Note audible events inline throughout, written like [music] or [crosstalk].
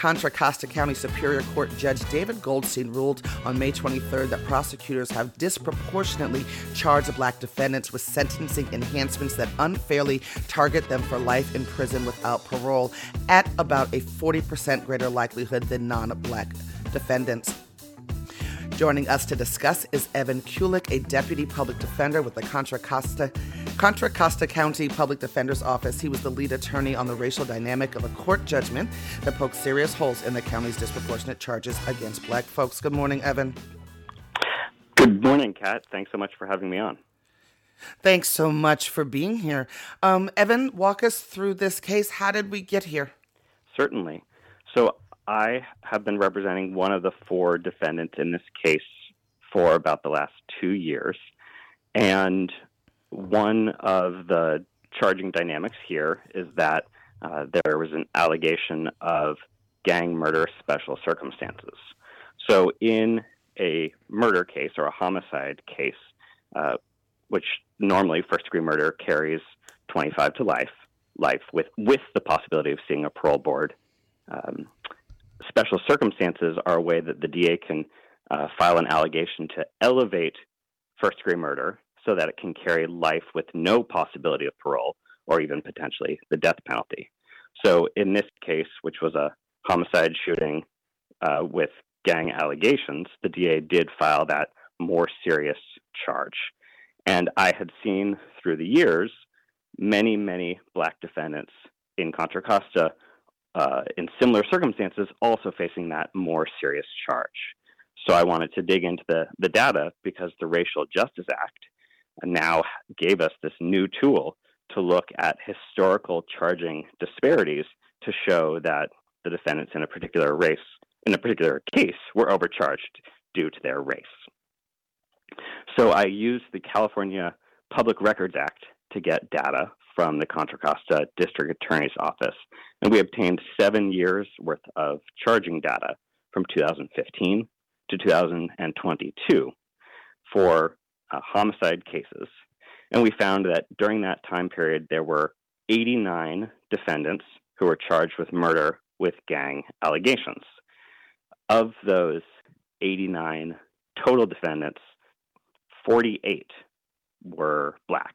Contra Costa County Superior Court Judge David Goldstein ruled on May 23rd that prosecutors have disproportionately charged black defendants with sentencing enhancements that unfairly target them for life in prison without parole at about a 40% greater likelihood than non black defendants. Joining us to discuss is Evan Kuluk, a deputy public defender with the Contra Costa, Contra Costa County Public Defender's Office. He was the lead attorney on the racial dynamic of a court judgment that poked serious holes in the county's disproportionate charges against black folks. Good morning, Evan. Good morning, Kat. Thanks so much for having me on. Thanks so much for being here. Um, Evan, walk us through this case. How did we get here? Certainly. So, I have been representing one of the four defendants in this case for about the last two years. And one of the charging dynamics here is that uh, there was an allegation of gang murder special circumstances. So, in a murder case or a homicide case, uh, which normally first degree murder carries 25 to life, life with, with the possibility of seeing a parole board. Um, special circumstances are a way that the DA can uh, file an allegation to elevate first degree murder so that it can carry life with no possibility of parole or even potentially the death penalty. So, in this case, which was a homicide shooting uh, with gang allegations, the DA did file that more serious charge. And I had seen through the years many, many black defendants in Contra Costa uh, in similar circumstances, also facing that more serious charge. So I wanted to dig into the, the data because the Racial Justice Act now gave us this new tool to look at historical charging disparities to show that the defendants in a particular race, in a particular case, were overcharged due to their race. So I used the California Public Records Act to get data from the Contra Costa District Attorney's Office, and we obtained seven years worth of charging data from 2015 to 2022 for uh, homicide cases. And we found that during that time period, there were 89 defendants who were charged with murder with gang allegations. Of those 89 total defendants, 48 were black.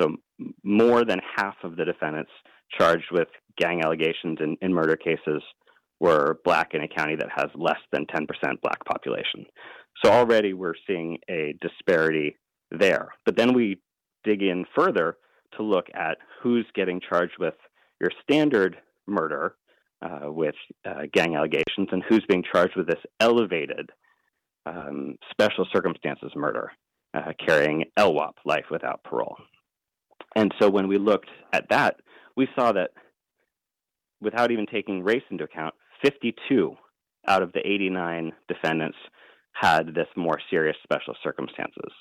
So more than half of the defendants charged with gang allegations in, in murder cases were black in a county that has less than 10% black population. So already we're seeing a disparity there. But then we dig in further to look at who's getting charged with your standard murder uh, with uh, gang allegations and who's being charged with this elevated um, special circumstances murder uh, carrying LWOP, life without parole. And so when we looked at that, we saw that without even taking race into account, 52 out of the 89 defendants had this more serious special circumstances.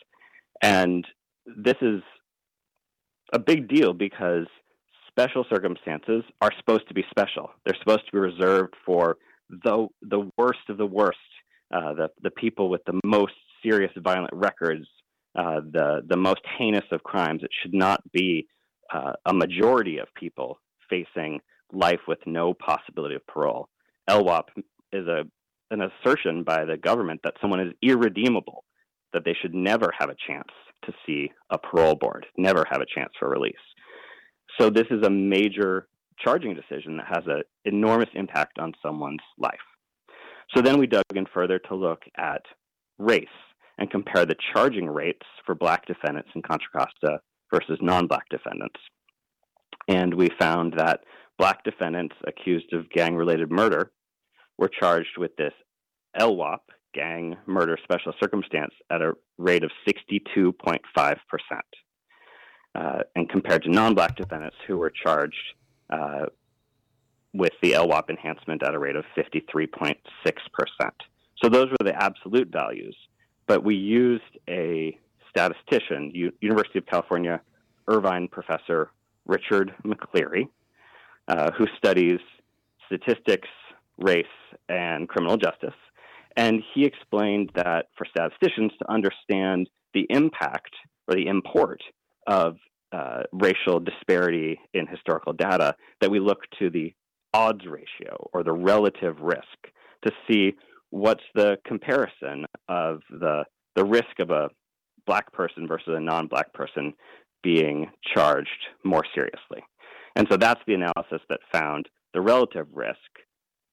And this is a big deal because special circumstances are supposed to be special. They're supposed to be reserved for the the worst of the worst, uh, the the people with the most serious violent records, uh, the the most heinous of crimes. It should not be uh, a majority of people facing life with no possibility of parole. LWOP is a an assertion by the government that someone is irredeemable, that they should never have a chance to see a parole board, never have a chance for release. So this is a major charging decision that has an enormous impact on someone's life. So then we dug in further to look at race and compare the charging rates for black defendants in Contra Costa versus non black defendants. And we found that black defendants accused of gang related murder were charged with this LWOP, gang murder special circumstance, at a rate of 62.5%. Uh, and compared to non black defendants who were charged uh, with the LWOP enhancement at a rate of 53.6%. So those were the absolute values but we used a statistician, U- University of California Irvine professor Richard McCleary, uh, who studies statistics, race and criminal justice. And he explained that for statisticians to understand the impact or the import of uh, racial disparity in historical data, that we look to the odds ratio or the relative risk to see what's the comparison of the the risk of a black person versus a non-black person being charged more seriously. And so that's the analysis that found the relative risk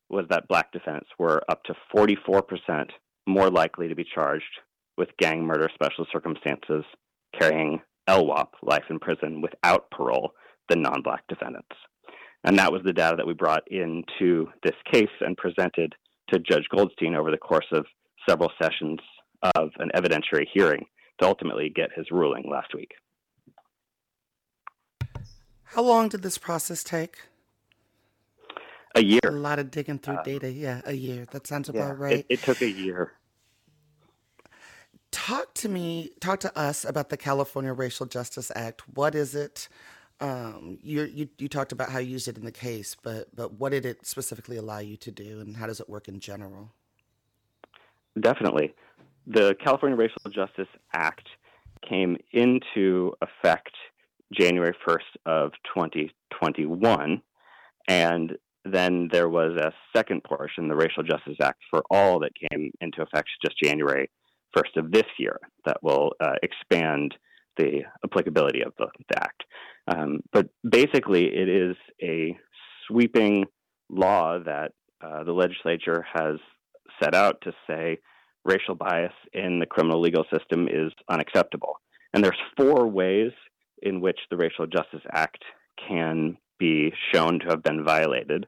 was that black defendants were up to 44% more likely to be charged with gang murder special circumstances carrying LWOP, life in prison without parole, than non black defendants. And that was the data that we brought into this case and presented to Judge Goldstein over the course of several sessions of an evidentiary hearing to ultimately get his ruling last week. How long did this process take? A year. A lot of digging through uh, data. Yeah, a year. That sounds about yeah, right. It, it took a year. Talk to me, talk to us about the California Racial Justice Act. What is it? Um, you, you you talked about how you used it in the case, but but what did it specifically allow you to do, and how does it work in general? Definitely, the California Racial Justice Act came into effect January 1st of 2021, and then there was a second portion, the Racial Justice Act for All, that came into effect just January 1st of this year, that will uh, expand the applicability of the, the act. Um, but basically, it is a sweeping law that uh, the legislature has set out to say racial bias in the criminal legal system is unacceptable. And there's four ways in which the Racial Justice Act can be shown to have been violated.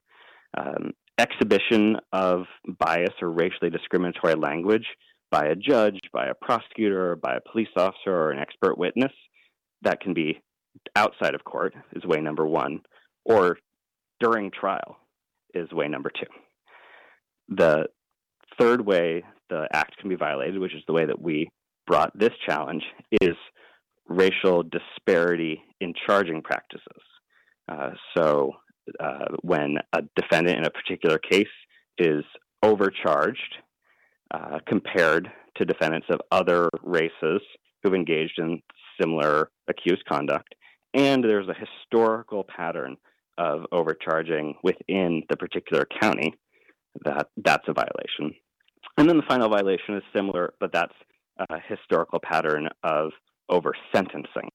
Um, exhibition of bias or racially discriminatory language by a judge, by a prosecutor, by a police officer, or an expert witness that can be outside of court is way number one, or during trial is way number two. The third way the act can be violated, which is the way that we brought this challenge, is racial disparity in charging practices. Uh, so, uh, when a defendant in a particular case is overcharged uh, compared to defendants of other races who've engaged in similar accused conduct, and there's a historical pattern of overcharging within the particular county, that that's a violation. And then the final violation is similar, but that's a historical pattern of over sentencing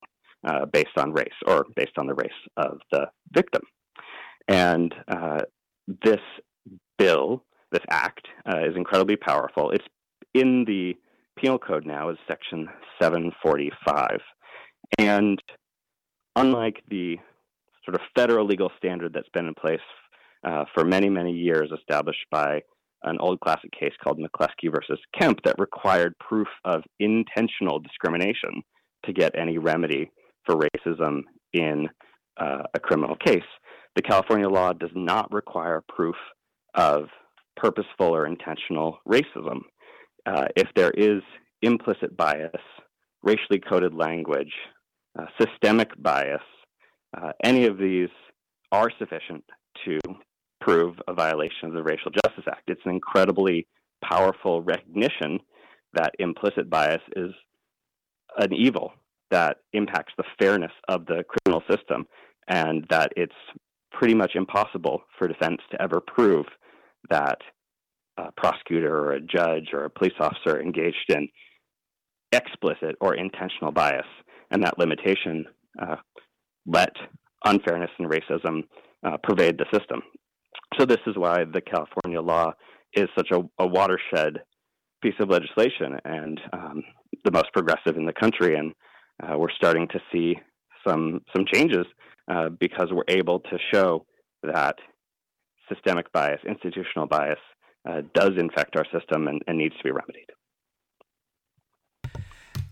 uh, based on race or based on the race of the victim. And uh, this bill, this act, uh, is incredibly powerful. It's in the penal code now as section 745. And unlike the sort of federal legal standard that's been in place uh, for many, many years, established by an old classic case called McCleskey versus Kemp that required proof of intentional discrimination to get any remedy for racism in uh, a criminal case. The California law does not require proof of purposeful or intentional racism. Uh, if there is implicit bias, racially coded language, uh, systemic bias, uh, any of these are sufficient to prove a violation of the Racial Justice Act. It's an incredibly powerful recognition that implicit bias is an evil that impacts the fairness of the criminal system, and that it's pretty much impossible for defense to ever prove that a prosecutor or a judge or a police officer engaged in explicit or intentional bias, and that limitation uh, let unfairness and racism uh, pervade the system. So this is why the California law is such a, a watershed piece of legislation and um, the most progressive in the country. And uh, we're starting to see some some changes uh, because we're able to show that systemic bias, institutional bias, uh, does infect our system and, and needs to be remedied.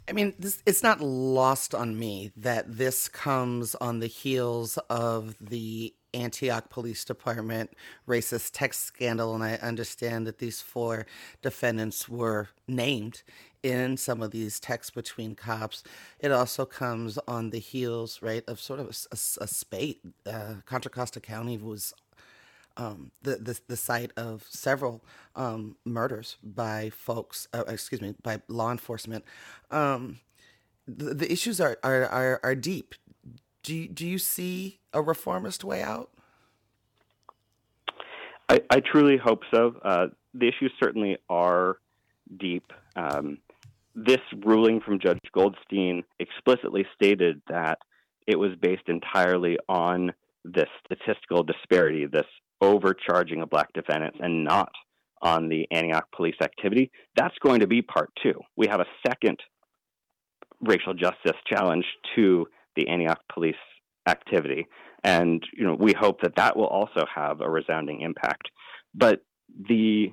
I mean, this, it's not lost on me that this comes on the heels of the Antioch Police Department racist text scandal, and I understand that these four defendants were named in some of these texts between cops. It also comes on the heels, right, of sort of a, a, a spate. Uh, Contra Costa County was um, the, the, the site of several um, murders by folks, uh, excuse me, by law enforcement. Um, the, the issues are, are, are, are deep. Do you, do you see a reformist way out? I, I truly hope so. Uh, the issues certainly are deep. Um, this ruling from Judge Goldstein explicitly stated that it was based entirely on this statistical disparity, this overcharging of black defendants, and not on the Antioch police activity. That's going to be part two. We have a second racial justice challenge to the Antioch police activity. And you know, we hope that that will also have a resounding impact. But the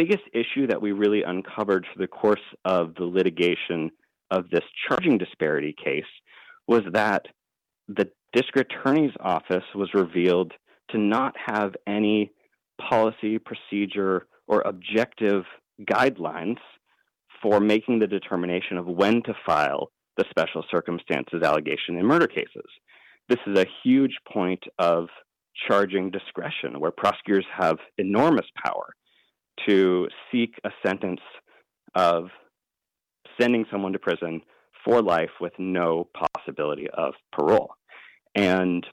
biggest issue that we really uncovered through the course of the litigation of this charging disparity case was that the district attorney's office was revealed to not have any policy, procedure, or objective guidelines for making the determination of when to file the special circumstances allegation in murder cases. This is a huge point of charging discretion where prosecutors have enormous power to seek a sentence of sending someone to prison for life with no possibility of parole. And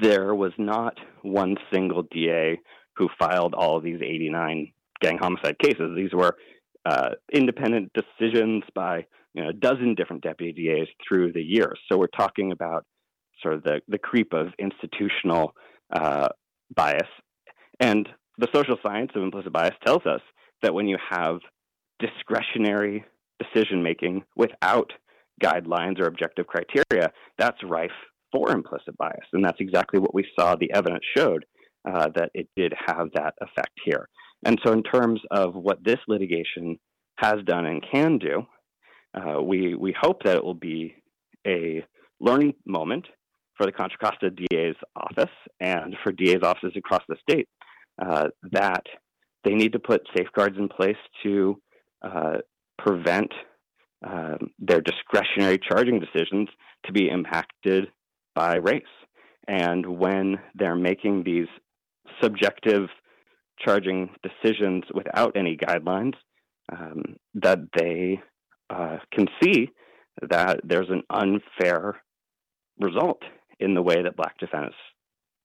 there was not one single DA who filed all of these 89 gang homicide cases. These were uh, independent decisions by you know, a dozen different deputy DAs through the years. So we're talking about sort of the, the creep of institutional uh, bias. And the social science of implicit bias tells us that when you have discretionary decision making without guidelines or objective criteria, that's rife for implicit bias. And that's exactly what we saw the evidence showed uh, that it did have that effect here. And so, in terms of what this litigation has done and can do, uh, we, we hope that it will be a learning moment for the Contra Costa DA's office and for DA's offices across the state uh, that they need to put safeguards in place to uh, prevent um, their discretionary charging decisions to be impacted by race. And when they're making these subjective charging decisions without any guidelines, um, that they uh, can see that there's an unfair result in the way that black defendants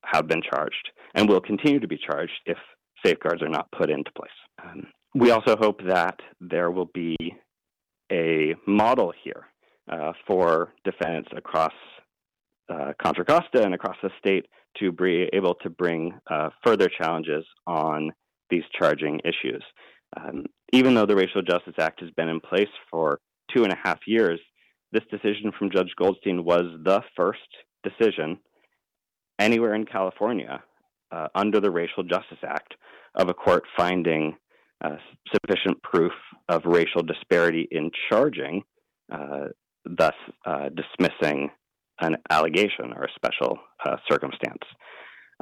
have been charged and will continue to be charged if safeguards are not put into place. Um, we also hope that there will be a model here uh, for defendants across uh, Contra Costa and across the state to be able to bring uh, further challenges on these charging issues. Um, even though the Racial Justice Act has been in place for two and a half years, this decision from Judge Goldstein was the first decision anywhere in California uh, under the Racial Justice Act of a court finding uh, sufficient proof of racial disparity in charging, uh, thus uh, dismissing an allegation or a special uh, circumstance.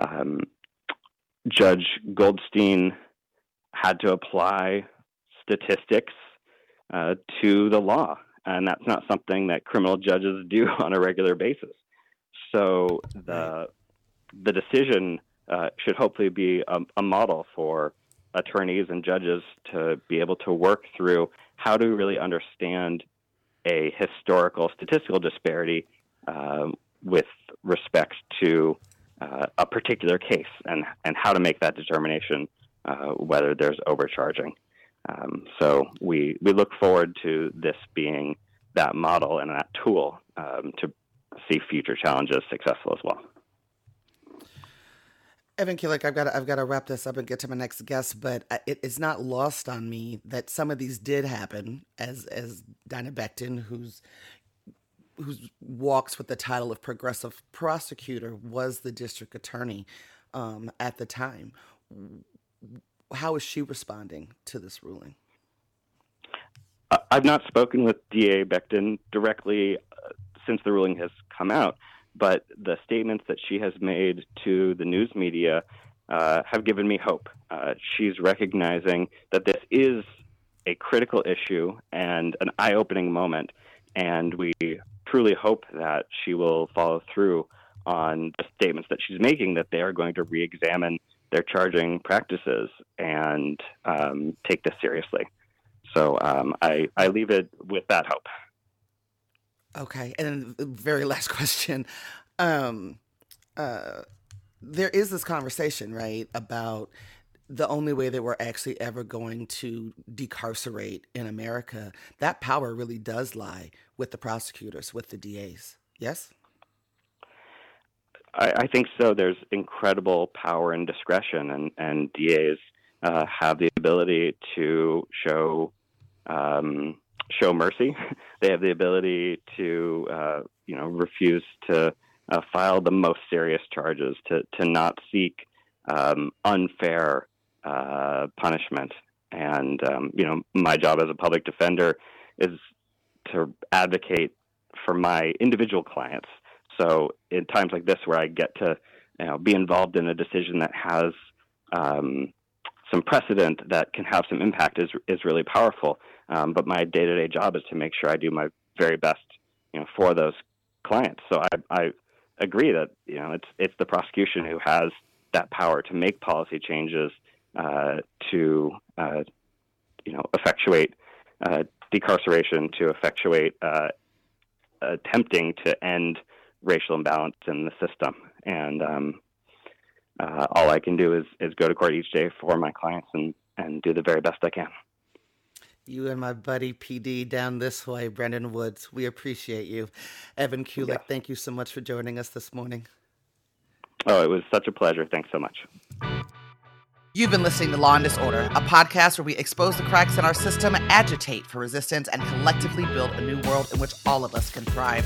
Um, Judge Goldstein had to apply statistics uh, to the law, and that's not something that criminal judges do [laughs] on a regular basis. So the the decision uh, should hopefully be a, a, model for attorneys and judges to be able to work through how to really understand a historical statistical disparity um, with respect to uh, a particular case and, and how to make that determination uh, whether there's overcharging. Um, so we, we look forward to this being that model and that tool um, to see future challenges successful as well. Evan Kuluk, I've got to, I've got to wrap this up and get to my next guest, but it's not lost on me that some of these did happen. As as Diana Becton, who's who walks with the title of progressive prosecutor, was the district attorney um, at the time. How is she responding to this ruling? I've not spoken with DA Becton directly uh, since the ruling has come out but the statements that she has made to the news media uh, have given me hope. Uh, she's recognizing that this is a critical issue and an eye opening moment, and we truly hope that she will follow through on the statements that she's making that they are going to re-examine their charging practices and um, take this seriously. So um, I, I leave it with that hope. Okay, and then the very [laughs] last question. Um, uh, there is this conversation, right, about the only way that we're actually ever going to decarcerate in America. That power really does lie with the prosecutors, with the DAs. Yes? I, I think so. There's incredible power and discretion, and, and DAs uh, have the ability to show um, show mercy. [laughs] they have the ability to, uh, you know, refuse to uh, file the most serious charges, to to not seek um, unfair uh, punishment. And um, you know, my job as a public defender is to advocate for my individual clients. So in times like this, where I get to you know, be involved in a decision that has um, some precedent that can have some impact, is is really powerful. Um, but my day to day job is to make sure I do my very best, you know, for those clients. So I, I agree that you know it's it's the prosecution who has that power to make policy changes uh, to uh, you know effectuate uh, decarceration, to effectuate uh, attempting to end racial imbalance in the system. And um, uh, all I can do is is go to court each day for my clients and and do the very best I can. You and my buddy PD down this way, Brendan Woods. We appreciate you. Evan Kuluk, yes. thank you so much for joining us this morning. Oh, it was such a pleasure. Thanks so much. You've been listening to Law and Disorder, a podcast where we expose the cracks in our system, agitate for resistance, and collectively build a new world in which all of us can thrive.